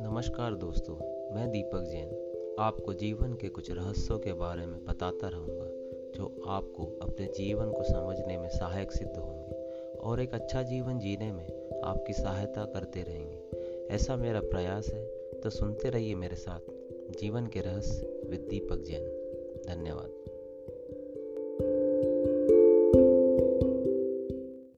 नमस्कार दोस्तों, मैं दीपक जैन। आपको जीवन के कुछ रहस्यों के बारे में बताता रहूँगा, जो आपको अपने जीवन को समझने में सहायक सिद्ध होंगे और एक अच्छा जीवन जीने में आपकी सहायता करते रहेंगे। ऐसा मेरा प्रयास है तो सुनते रहिए मेरे साथ जीवन के रहस्य विद दीपक जैन। धन्यवाद।